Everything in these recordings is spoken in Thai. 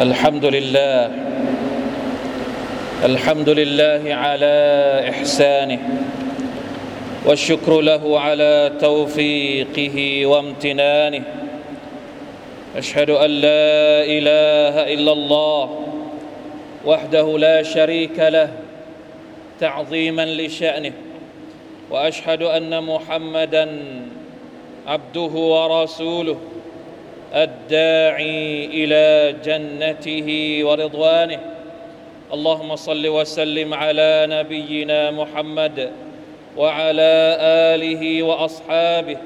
الحمد لله. الحمد لله على إحسانه والشكر له على توفيقه وامتنانه. أشهد أن لا إله إلا الله وحده لا شريك له تعظيما لشأنه وأشهد أن محمدا عبده ورسوله الداعي إلى جنته ورضوانه. اللهم صل وسلم على نبينا محمد وعلى آله وأصحابه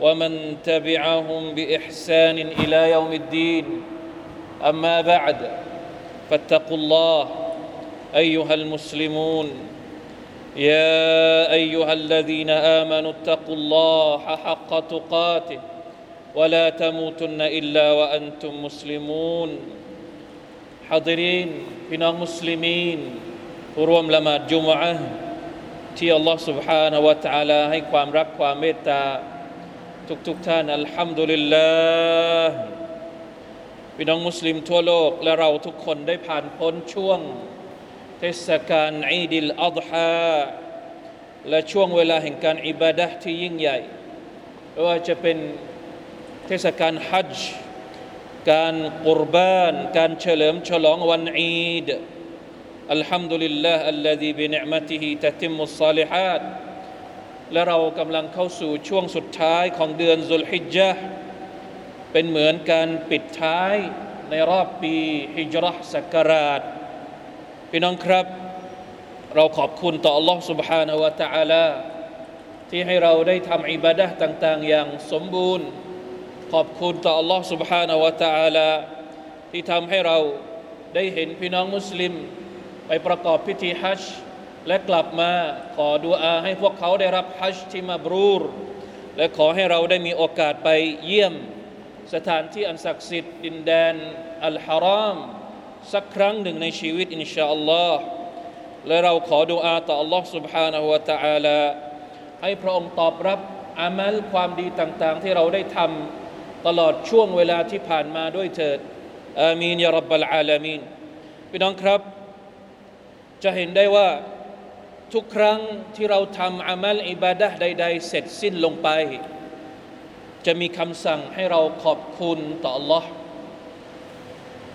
ومن تبعهم بإحسان إلى يوم الدين. أما بعد فاتقوا الله أيها المسلمون. يا ايها الذين امنوا اتقوا الله حق تقاته ولا تموتن الا وانتم مسلمون حاضرين พี่น้องมุสลิมีนผู้ร่วมละหมาดจุมอะห์ที่อัลลอฮ์ سبحانه และ تعالى ให้ความรักความเมตตา ทุกๆทท่านอัลฮัมดุลิลลาห์พี่น้องมุสลิมทั่วโลก และเราทุกคนได้ผ่านพ้นช่วง เทศกาลอีดิลอัฎฮาและช่วงเวลาแห่งการอิบาดะห์ที่ยิ่งใหญ่ว่าจะเป็นเทศกาลฮัจจ์การกุรบาน การเฉลิมฉลองวันอีดอัลฮัมดุลิลลาห์อัลลซีบินิอ์มะติฮิตะติมุสซาลิฮัดและเรากำลังเข้าสู่ช่วงสุดท้ายของเดือนซุลฮิจญะเป็นเหมือนการปิดท้ายในรอบปีฮิจรัชศักราช พี่น้องครับ เราขอบคุณต่อ Allah سبحانه และ تعالى ที่ให้เราได้ทำอิบาดะห์ต่าง ๆ อย่างสมบูรณ์ขอบคุณต่อ Allah سبحانه และ تعالى ที่ทำให้เราได้เห็นพี่น้องมุสลิม ไปประกอบพิธีฮัจจ์และกลับมาขอดุอาให้พวกเขาได้รับฮัจจ์ที่มาบรูร และขอให้เราได้มีโอกาสไปเยี่ยม สถานที่อันศักดิ์สิทธิ์ดินแดนอัลฮาราม สักครั้งหนึ่งในชีวิตอินชาอัลลอฮ์และเราขอดุอาต่อ Allah سبحانه และ تعالى ให้พระองค์ตอบรับอามัลความดีต่าง ๆ ที่เราได้ทำตลอดช่วงเวลาที่ผ่านมาด้วยเถิด อามีนยารับบลอาลามีนพี่น้องครับ จะเห็นได้ว่าทุกครั้งที่เราทำอามัลอิบาดะใด ๆ เสร็จสิ้นลงไป จะมีคำสั่งให้เราขอบคุณต่อ Allah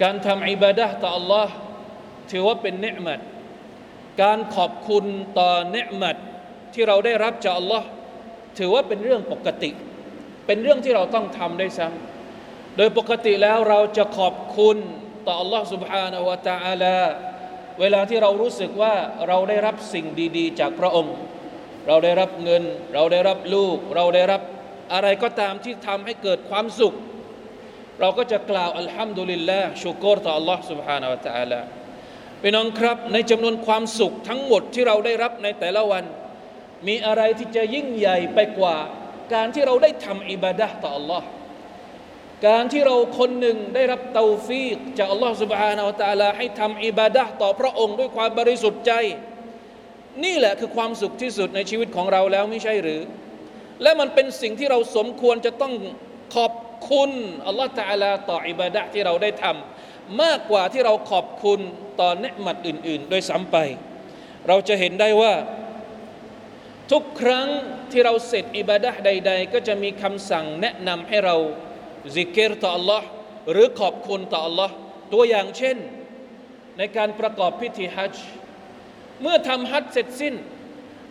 การทำอิบาดะต่อ Allah ถือว่าเป็นเนืมัดการขอบคุณต่อเนืมัดที่เราได้รับจาก Allah ถือว่าเป็นเรื่องปกติ เป็นเรื่องที่เราต้องทำได้ซ้ำโดยปกติแล้วเราจะขอบคุณต่อ Allah سبحانه และ تعالى เวลาที่เรารู้สึกว่าเราได้รับสิ่งดี ๆ จากพระองค์ เราได้รับเงิน เราได้รับลูก เราได้รับอะไรก็ตามที่ทำให้เกิดความสุข เราก็จะกล่าวอัลฮัมดุลิลลาห์ชูกรต่อ Allah سبحانه และ تعالى พี่น้องครับในจำนวนความสุขทั้งหมดที่เราได้รับในแต่ละวัน มีอะไรที่จะยิ่งใหญ่ไปกว่า การที่เราได้ทำอิบาดะต่อ Allah การที่เราคนหนึ่งได้รับเตาฟีกจากอัลลอฮฺ سبحانه และ تعالى ให้ทำอิบาดะต่อพระองค์ด้วยความบริสุทธิ์ใจ นี่แหละคือความสุขที่สุดในชีวิตของเราแล้วไม่ใช่หรือ และมันเป็นสิ่งที่เราสมควรจะต้องขอบ คุณอัลลอฮฺตะลาต่ออิบาดะที่เราได้ทำมากกว่าที่เราขอบคุณต่อเนืหมัดอื่นๆ โดยซ้ำไป เราจะเห็นได้ว่า ทุกครั้งที่เราเสร็จอิบาดะใด ๆ ก็จะมีคำสั่งแนะนำให้เราซิกเกตต่ออัลลอฮ์หรือขอบคุณต่ออัลลอฮ์ตัวอย่างเช่น ในการประกอบพิธีฮัจญ์เมื่อทำฮัจญ์เสร็จสิ้น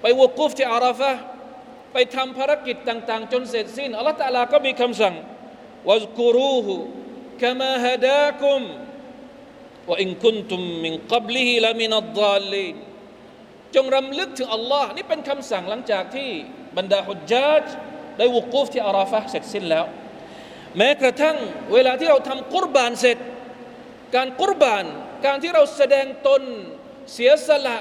ไปวกูฟที่อาราฟะไปทำภารกิจต่าง ๆ จนเสร็จสิ้นอัลลอฮฺตะลาก็มีคำสั่ง วะซกุรูฮุกะมาฮะดาคุมวะอินคุนตุมมินกับลิฮิละมินัดดาลีนจงรำลึกถึงอัลลอฮ์นี่เป็นคำสั่งหลังจากที่บรรดาฮุจญาจได้วกุฟที่อาราฟะเสร็จสิ้นแล้ว แม้กระทั่งเวลาที่เราทำกุรบานเสร็จ การกุรบาน การที่เราแสดงตนเสียสละ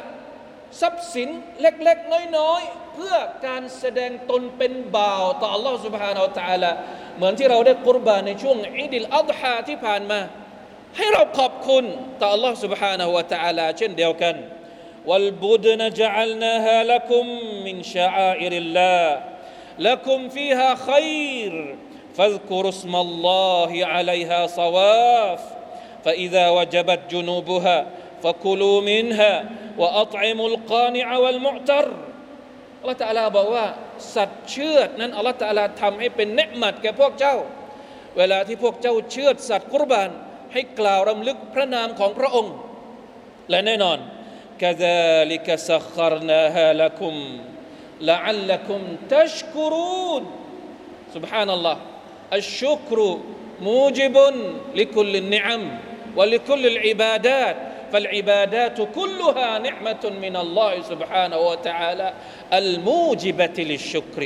ทรัพย์สินเล็กๆ น้อยๆ เพื่อการแสดงตนเป็นบ่าวต่อ Allah سبحانه และ تعالى เหมือนที่เราได้กุรบานในช่วงอิดิลอัฎฮาที่ผ่านมา ให้เราขอบคุณต่อ Allah سبحانه และ تعالى เช่นเดียวกัน والبدن جعلناها لكم من شعائر الله لكم فيها خير فاذكروا اسم الله عليها صواف فإذا وجبت جنوبها فكلوا منها وأطعموا القانع والمعتر อัลล อฮฺตะอาลาบอกว่า สัตว์เชือดนั้นอัลลอฮฺตะอาลาทำให้เป็นเนืมัดแก่พวกเจ้า เวลาที่พวกเจ้าเชือดสัตว์กุรบาน ให้กล่าวรำลึกพระนามของพระองค์ และแน่นอน كذلك سخرناها لكم لعلكم تشكرون سبحان الله الشكر موجب لكل النعم ولكل العبادات فالعبادات كلها نعمة من الله سبحانه وتعالى الموجبة للشكر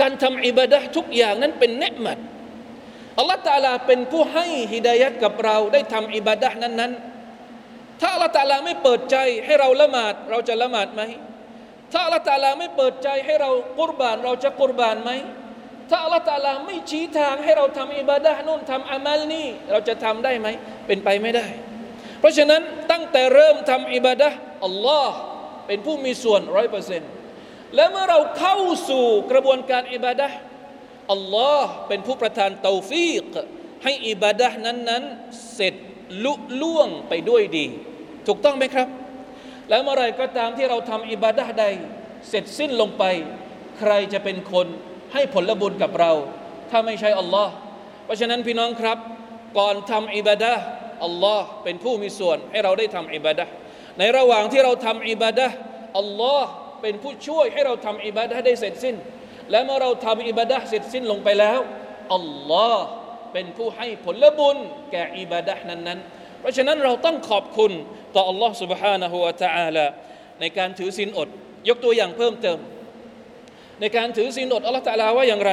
การทำอิบาดะทุกอย่างนั้นเป็นเนืมัดอัลลอฮฺตาลาเป็นผู้ให้ฮิดายัดกับเราได้ทำอิบาดะนั้นๆถ้าอัลลอฮฺตาลาไม่เปิดใจให้เราละหมาดเราจะละหมาดไหมถ้าอัลลอฮฺตาลาไม่เปิดใจให้เรากุรบานเราจะกุรบานไหมถ้าอัลลอฮฺตาลาไม่ชี้ทางให้เราทำอิบาดะนู่นทำอามัลนี่เราจะทำได้ไหมเป็นไปไม่ได้ เพราะฉะนั้นตั้งแต่เริ่มทำอิบาดะอัลลอฮ์เป็นผู้มีส่วนร้อยเปอร์เซ็นต์และเมื่อเราเข้าสู่กระบวนการอิบาดะอัลลอฮ์เป็นผู้ประทานเตาฟีก ให้อิบาดะนั้นๆ เสร็จลุล่วงไปด้วยดี ถูกต้องไหมครับ แล้วเมื่อไรก็ตามที่เราทำอิบาดะใด เสร็จสิ้นลงไป ใครจะเป็นคนให้ผลบุญกับเรา ถ้าไม่ใช่อัลลอฮ์เพราะฉะนั้นพี่น้องครับ ก่อนทำอิบาดะ อัลลอฮ์เป็นผู้มีส่วนให้เราได้ทำอิบาดะในระหว่างที่เราทำอิบาดะอัลลอฮ์เป็นผู้ช่วยให้เราทำอิบาดะได้เสร็จสิ้น และเมื่อเราทำอิบาดะเสร็จสิ้นลงไปแล้วอัลลอฮ์เป็นผู้ให้ผลบุญแก่อิบาดะนั้นๆ เพราะฉะนั้นเราต้องขอบคุณต่ออัลลอฮ์ سبحانه และ تعالى ในการถือศีลอด ยกตัวอย่างเพิ่มเติม ในการถือศีลอดอัลลอฮ์ตะลาว่าอย่างไร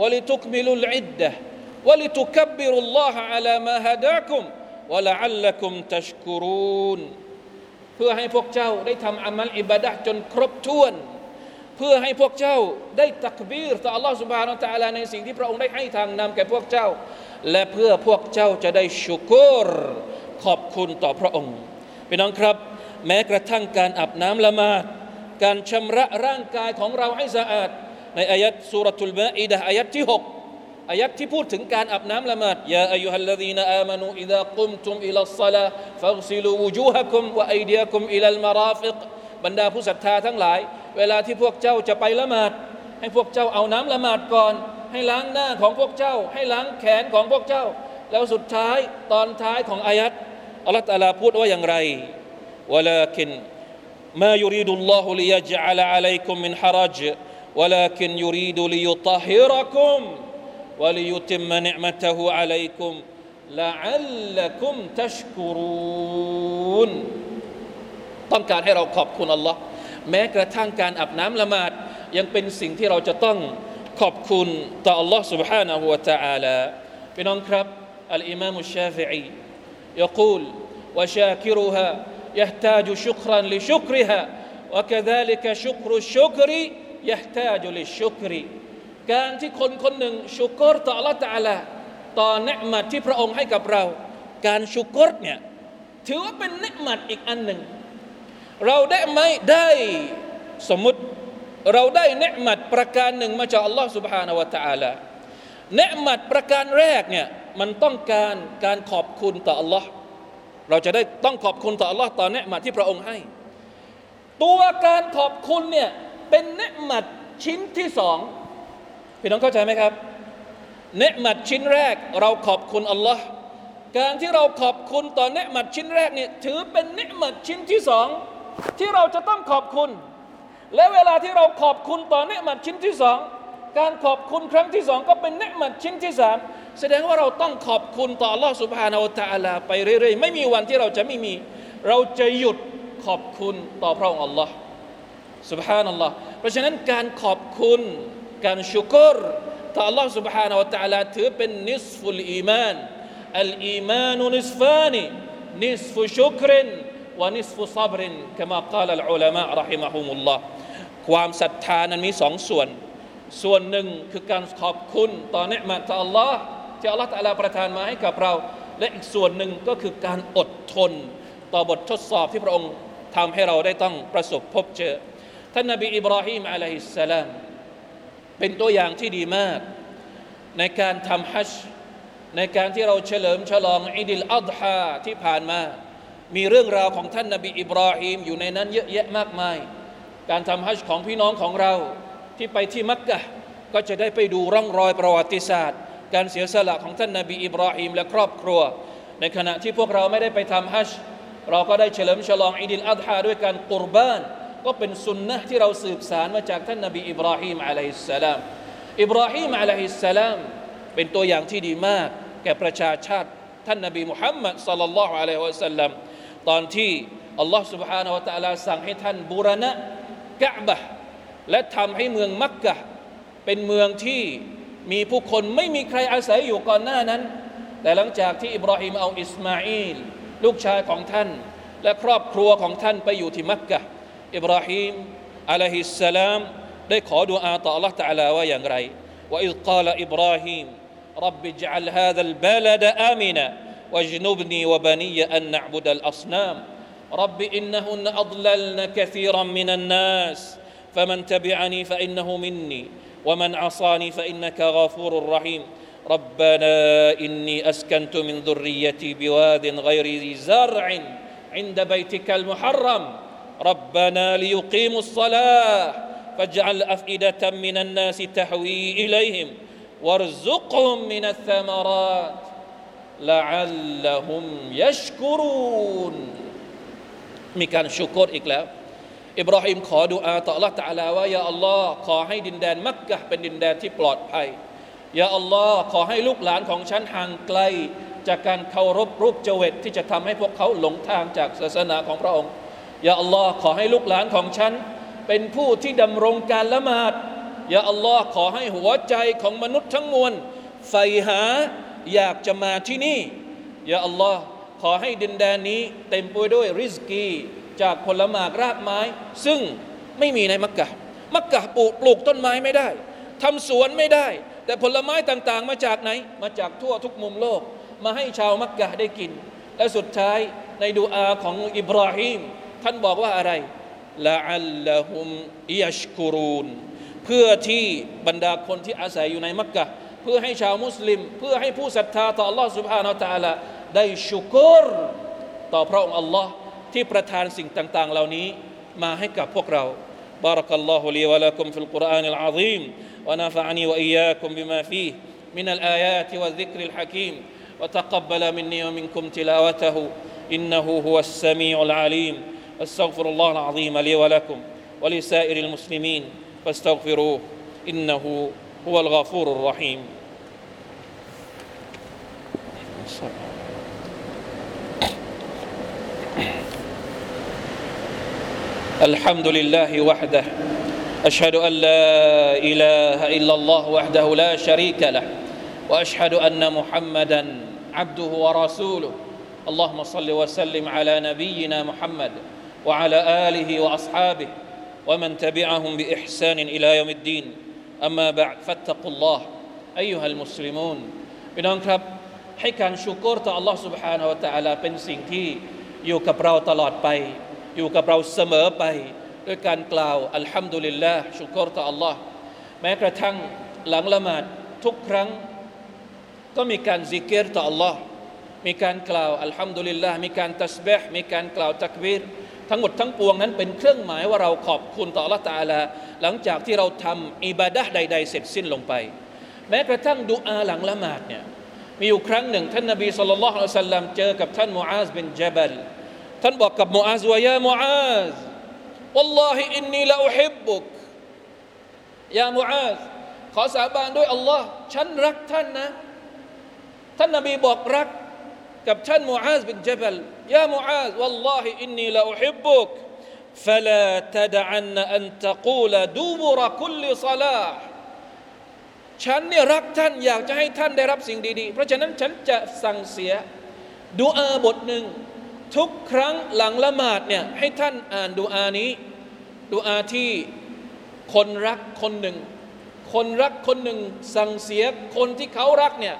วะลิทุกมิลุลอิดดะวะลิทุคับบิรุลลอฮะอะลามาฮะดาคุม วะละอัลละกุมตัชกุรูนเพื่อให้พวกเจ้าได้ทำอามัลอิบาดะจนครบถ้วน เพื่อให้พวกเจ้าได้ตักบีรต่ออัลลอฮฺสุบฮานาะตะอลาในสิ่งที่พระองค์ได้ให้ทางนำแก่พวกเจ้า และเพื่อพวกเจ้าจะได้ชุกรขอบคุณต่อพระองค์พี่น้องครับ แม้กระทั่งการอาบน้ำละมาดการชำระร่างกายของเราให้สะอาด ในอายัดสุรทุลมะอิดะอายัดที่ 6 อายัดที่พูดถึงการอาบน้ำละหมาดยาอายุฮัลลดีนอามานูอิดะกุมตุมอิลัสซลาฟักซิลูวูจูฮะคุมวะอัยดียคุมอิลัลมาราฟิกบรรดาผู้ศรัทธาทั้งหลาย เวลาที่พวกเจ้าจะไปละหมาด ให้พวกเจ้าเอาน้ำละหมาดก่อน ให้ล้างหน้าของพวกเจ้า ให้ล้างแขนของพวกเจ้า แล้วสุดท้ายตอนท้ายของอายัดอัลลอฮฺตะอาลาพูดว่าอย่างไร ولكن ما يريد الله ليجعل عليكم من حرج ولكن يريد ليطهركم وليتم نعمته عليكم لعلكم تشكرون ต้องการให้เราขอบคุณอัลลอฮ์แม้กระทั่งการอาบน้ำละหมาด ยังเป็นสิ่งที่เราจะต้องขอบคุณต่ออัลลอฮ์ سبحانه และ تعالى พี่น้องครับอัลอิมามอัชชาฟิอี يقول وشاكرها يحتاج شكرا لشكرها وكذلك شكر الشكر يحتاج للشكر การที่คนคนหนึ่งชุกรต่อ Allah Taala ต่อเนมัดที่พระองค์ให้กับเรา การชุกรเนี่ยถือว่าเป็นเนืมัดอีกอันหนึ่ง เราได้ไหมได้สมมติเราได้เนืมัดประการหนึ่งมาจาก Allah Subhanahu Wa Taala เนืมัดประการแรกเนี่ยมันต้องการการขอบคุณต่อ Allah เราจะได้ต้องขอบคุณต่อ Allah ต่อเนมัดที่พระองค์ให้ ตัวการขอบคุณเนี่ยเป็นเนืมัดชิ้นที่สอง พี่น้องเข้าใจไหมครับเนืหมัดชิ้นแรกเราขอบคุณอัลลอฮ์การที่เราขอบคุณต่อเนืหมัดชิ้นแรกเนี่ยถือเป็นเนืหมัดชิ้นที่สองที่เราจะต้องขอบคุณ และเวลาที่เราขอบคุณต่อเนืหมัดชิ้นที่สองการขอบคุณครั้งที่สองก็เป็นเนืหมัดชิ้นที่สามแสดงว่าเราต้องขอบคุณต่ออัลลอฮ์สุบฮานาอัลตะลาไปเรื่อยๆ ไม่มีวันที่เราจะไม่มี เราจะหยุดขอบคุณต่อพระองค์อัลลอฮ์สุบฮานัลลอเพราะฉะนั้นการขอบคุณ การชุกรต่อ Allah سبحانه และ تعالى ถือเป็นนิสฟุลอีมานอัลอีมานุนิสฟานีนิสฟุชุกรินวะนิสฟุซับริน كما قال العلماء رحمهم الله ความศรัทธานั้นมีสองส่วน ส่วนหนึ่งคือการขอบคุณต่อเนืมัดต่อ Allah ที่ Allah ตะลาประทานมาให้กับเรา และอีกส่วนหนึ่งก็คือการอดทน ต่อบททดสอบที่พระองค์ทำให้เราได้ต้องประสบพบเจอ ท่านนบีอิบราฮิมอะลัยฮิสสลาม เป็นตัวอย่างที่ดีมาก ในการทำฮัจญ์ในการที่เราเฉลิมฉลองอิดิลอัฎฮาที่ผ่านมา มีเรื่องราวของท่านนบีอิบราฮิมอยู่ในนั้นเยอะแยะมากมาย การทำฮัจญ์ของพี่น้องของเราที่ไปที่มักกะก็จะได้ไปดูร่องรอยประวัติศาสตร์ การเสียสละของท่านนบีอิบราฮิมและครอบครัว ในขณะที่พวกเราไม่ได้ไปทำฮัจญ์เราก็ได้เฉลิมฉลองอิดิลอัฎฮาด้วยการกุรบาน ก็เป็นสุนนะที่เราสืบสารมาจากท่านนบีอิบราฮิมอะลัยฮิสสลามอิบราฮิมอะลัยฮิสสลามเป็นตัวอย่างที่ดีมาก แก่ประชาชาติ ท่านนบีมุฮัมมัดสัลลัลลอฮุอะลัยฮิวะสัลลัมตอนที่อัลลอฮ์ سبحانه และ تعالى สั่งให้ท่านบูรณะกะบะและทำให้เมืองมักกะเป็นเมืองที่มีผู้คนไม่มีใครอาศัยอยู่ก่อนหน้านั้น แต่หลังจากที่อิบราฮิมเอาอิสมาอิลลูกชายของท่าน และครอบครัวของท่านไปอยู่ที่มักกะ อิบราฮิมอะลัยฮิสสลามได้ขอดุอาต่อ Allah Taala ว่าอย่างไรว่าอิกาลอิบราฮิม رب اجعل هذا البلد آمنا واجنبني وبني أن نعبد الأصنام رب إنهن أضللن كثيرا من الناس فمن تبعني فإنه مني ومن عصاني فإنك غفور رحيم ربنا إني أسكنت من ذريتي بواد غير ذي زرع عند بيتك المحرم ربنا ليقيموا الصلاة فاجعل أفئدة من الناس تهوي إليهم وارزقهم من الثمرات لعلهم يشكرون มีการชุกรอีกแล้ว อิบราฮิมขอดุอาต่อ Allah ตะลาว่ายาอัลลอฮ์ขอให้ดินแดนมักกะเป็นดินแดนที่ปลอดภัยยาอัลลอฮ์ขอให้ลูกหลานของฉันห่างไกล จากการเคารพรูปเจวิตที่จะทำให้พวกเขาหลงทางจากศาสนาของพระองค์ ยาอัลลอฮ์ขอให้ลูกหลานของฉัน เป็นผู้ที่ดำรงการละหมาดยาอัลลอฮ์ขอให้หัวใจของมนุษย์ทั้งมวลใฝ่หาอยากจะมาที่นี่ยาอัลลอฮ์ขอให้ดินแดนนี้ เต็มไปด้วยริสกี จากผลไม้รากไม้ ซึ่งไม่มีในมักกะมักกะปลูกปลูกต้นไม้ไม่ได้ทำสวนไม่ได้ แต่ผลไม้ต่างๆ มาจากไหน มาจากทั่วทุกมุมโลก มาให้ชาวมักกะได้กิน และสุดท้ายในดูอาของอิบราฮิม ท่านบอกว่าอะไรละอัลละฮุมยัชกุรูนเพื่อที่บรรดาคนที่อาศัยอยู่ในมักกะเพื่อให้ชาวมุสลิม เพื่อให้ผู้ศรัทธาต่อ Allah سبحانه และ تعالى ได้ชุกรต่อพระองค์ Allah ที่ประทานสิ่งต่างๆ เหล่านี้มาให้กับพวกเรา بارك الله لي ولكم في القرآن العظيم ونفعني وإياكم بما فيه من الآيات والذكر الحكيم وتقبل مني ومنكم تلاوته إنه هو السميع العليم أستغفر الله العظيم لي ولكم ولسائر المسلمين فاستغفروه إنه هو الغفور الرحيم. الحمد لله وحده أشهد أن لا إله إلا الله وحده لا شريك له وأشهد أن محمدا عبده ورسوله. اللهم صل وسلم على نبينا محمد. وعلى آله وأصحابه ومن تبعهم بإحسان إلى يوم الدين أما بعد فاتقوا الله أيها المسلمون พี่น้องครับให้การชูกรต่อ Allah سبحانه และ تعالى เป็นสิ่งที่อยู่กับเราตลอดไป อยู่กับเราเสมอไป ด้วยการกล่าวอัลฮัมดุลิลลาห์ชูกรต่อ Allah แม้กระทั่งหลังละหมาดทุกครั้ง ก็มีการซิกเกตต่อ Allah มีการกล่าวอัลฮัมดุลิลลาห์มีการตัสบห์มีการกล่าวตักบีร ทั้งหมดทั้งปวงนั้นเป็นเครื่องหมายว่าเราขอบคุณต่อ Allah ตาลาหลังจากที่เราทำอิบาดะห์ใด ๆ เสร็จสิ้นลงไป แม้กระทั่งดุอาหลังละหมาดเนี่ยมีอยู่ครั้งหนึ่ง ท่านนบีสุลต่านละฮ์สัลลัมเจอกับท่านมูอาซบินจาบัลท่านบอกกับมูอาซว่ายามูอาซ والله إني لأحبك ยามูอาซขอสาบานด้วยอัลลอฮ์ฉันรักท่านนะ ท่านนบีบอกรัก กับท่านมูอาซบินจาบัลยามูอาซ والله إني لأحبك فلا تدعن أن تقول دبر كل صلاة ฉันเนี่ยรักท่านอยากจะให้ท่านได้รับสิ่งดีๆ เพราะฉะนั้นฉันจะสั่งเสียดูอาบทหนึ่ง ทุกครั้งหลังละหมาดเนี่ยให้ท่านอ่านดูอานี้ดูอาที่คนรักคนหนึ่ง คนรักคนหนึ่งสั่งเสียคนที่เขารักเนี่ย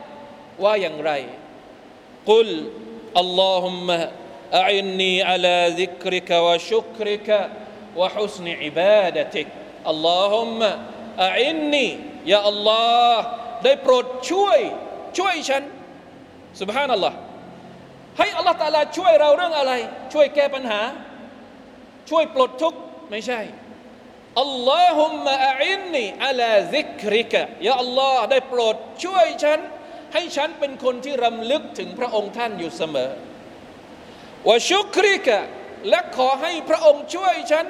ว่าอย่างไร กุลอัลลอฮุมะอันนีอัลาซิกริกะวะชุกริกะวะฮุสนิอิบาดะติกอัลลอฮุมะอันนียาอัลลอฮ์ได้โปรดช่วย ช่วยฉันสุบฮานัลลอฮ์ให้อัลลอฮ์ตาลาช่วยเราเรื่องอะไร ช่วยแก้ปัญหา ช่วยปลดทุกข์ไม่ใช่อัลลอฮุมะอินนีอัลาซิกริกะยาอัลลอฮ์ได้โปรดช่วยฉัน ให้ฉันเป็นคนที่รำลึกถึงพระองค์ท่านอยู่เสมอวะชุกริกะและขอให้พระองค์ช่วยฉัน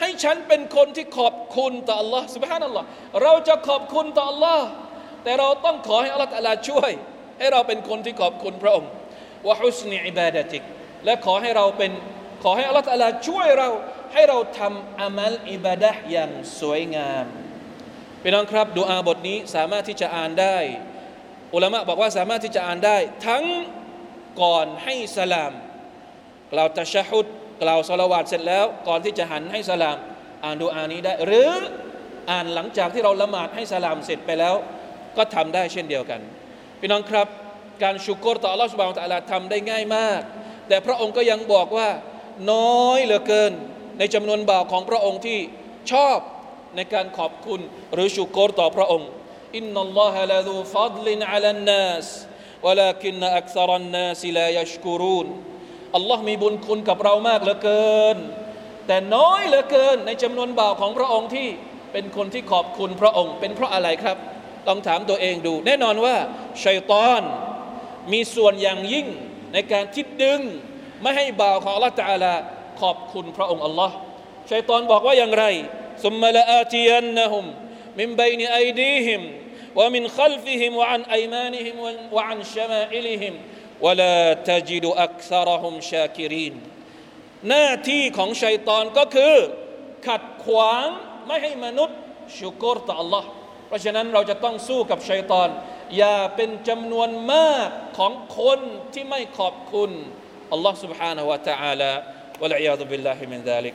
ให้ฉันเป็นคนที่ขอบคุณต่อ Allah سبحان อัลลอฮ์เราจะขอบคุณต่อ Allah แต่เราต้องขอให้อัลลอฮ์ตะลาช่วย ให้เราเป็นคนที่ขอบคุณพระองค์วะฮุสนีอิบาดะติกและขอให้เราเป็นขอให้อัลลอฮ์ตะลาช่วยเราให้เราทำอามัลอิบาดะอย่างสวยงามพี่น้องครับดูอาบทนี้สามารถที่จะอ่านได้ อุลามะบอกว่าสามารถที่จะอ่านได้ ทั้งก่อนให้สลาม กล่าวตะชะฮุดกล่าวสลาวาตเสร็จแล้ว ก่อนที่จะหันให้สลาม อ่านดูอานี้ได้ หรืออ่านหลังจากที่เราละหมาดให้สลามเสร็จไปแล้ว ก็ทำได้เช่นเดียวกันพี่น้องครับ การชุกรต่ออัลลอฮฺสุบานตะลาทำได้ง่ายมาก แต่พระองค์ก็ยังบอกว่าน้อยเหลือเกิน ในจำนวนบ่าวของพระองค์ที่ชอบในการขอบคุณหรือชุกรต่อพระองค์ อินนัลลอฮะละดูฟัดลินอัลันนัส ولكن أكثر الناس لا يشكرون อัลลอฮ์มีบุญคุณกับเรามากเหลือเกิน แต่น้อยเหลือเกินในจำนวนบ่าวของพระองค์ที่เป็นคนที่ขอบคุณพระองค์ เป็นเพราะอะไรครับลองถามตัวเองดู แน่นอนว่าชัยตอนมีส่วนอย่างยิ่งในการที่ดึง ไม่ให้บ่าวของอัลลอฮ์ตาลาขอบคุณพระองค์อัลลอฮ์ชัยตอนบอกว่าอย่างไรซุ มมะละอาติยันนะฮุมมินบัยนไอดีฮิม ومن خلفهم وعن أيمانهم وعن شمائلهم ولا تجد أكثرهم شاكرين หน้าที่ของชัยตอนก็คือ ขัดขวางไม่ให้มนุษย์ชุกรต่อ Allah เพราะฉะนั้นเราจะต้องสู้กับชัยตอน อย่าเป็นจำนวนมากของคนที่ไม่ขอบคุณ Allah سبحانه และ تعالى والعياذ بالله من ذلك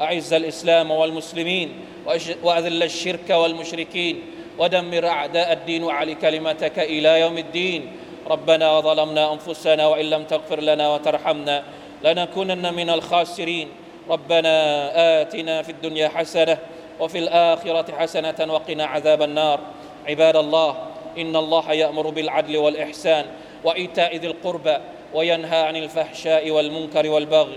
أعز الإسلام والمسلمين وأذل الشرك والمشركين ودمر أعداء الدين وعلي كلمتك إلى يوم الدين. ربنا ظلمنا أنفسنا وإن لم تغفر لنا وترحمنا لنكونن من الخاسرين. ربنا آتنا في الدنيا حسنة وفي الآخرة حسنة وقنا عذاب النار. عباد الله إن الله يأمر بالعدل والإحسان وإيتاء ذي القربى وينهى عن الفحشاء والمنكر والبغي.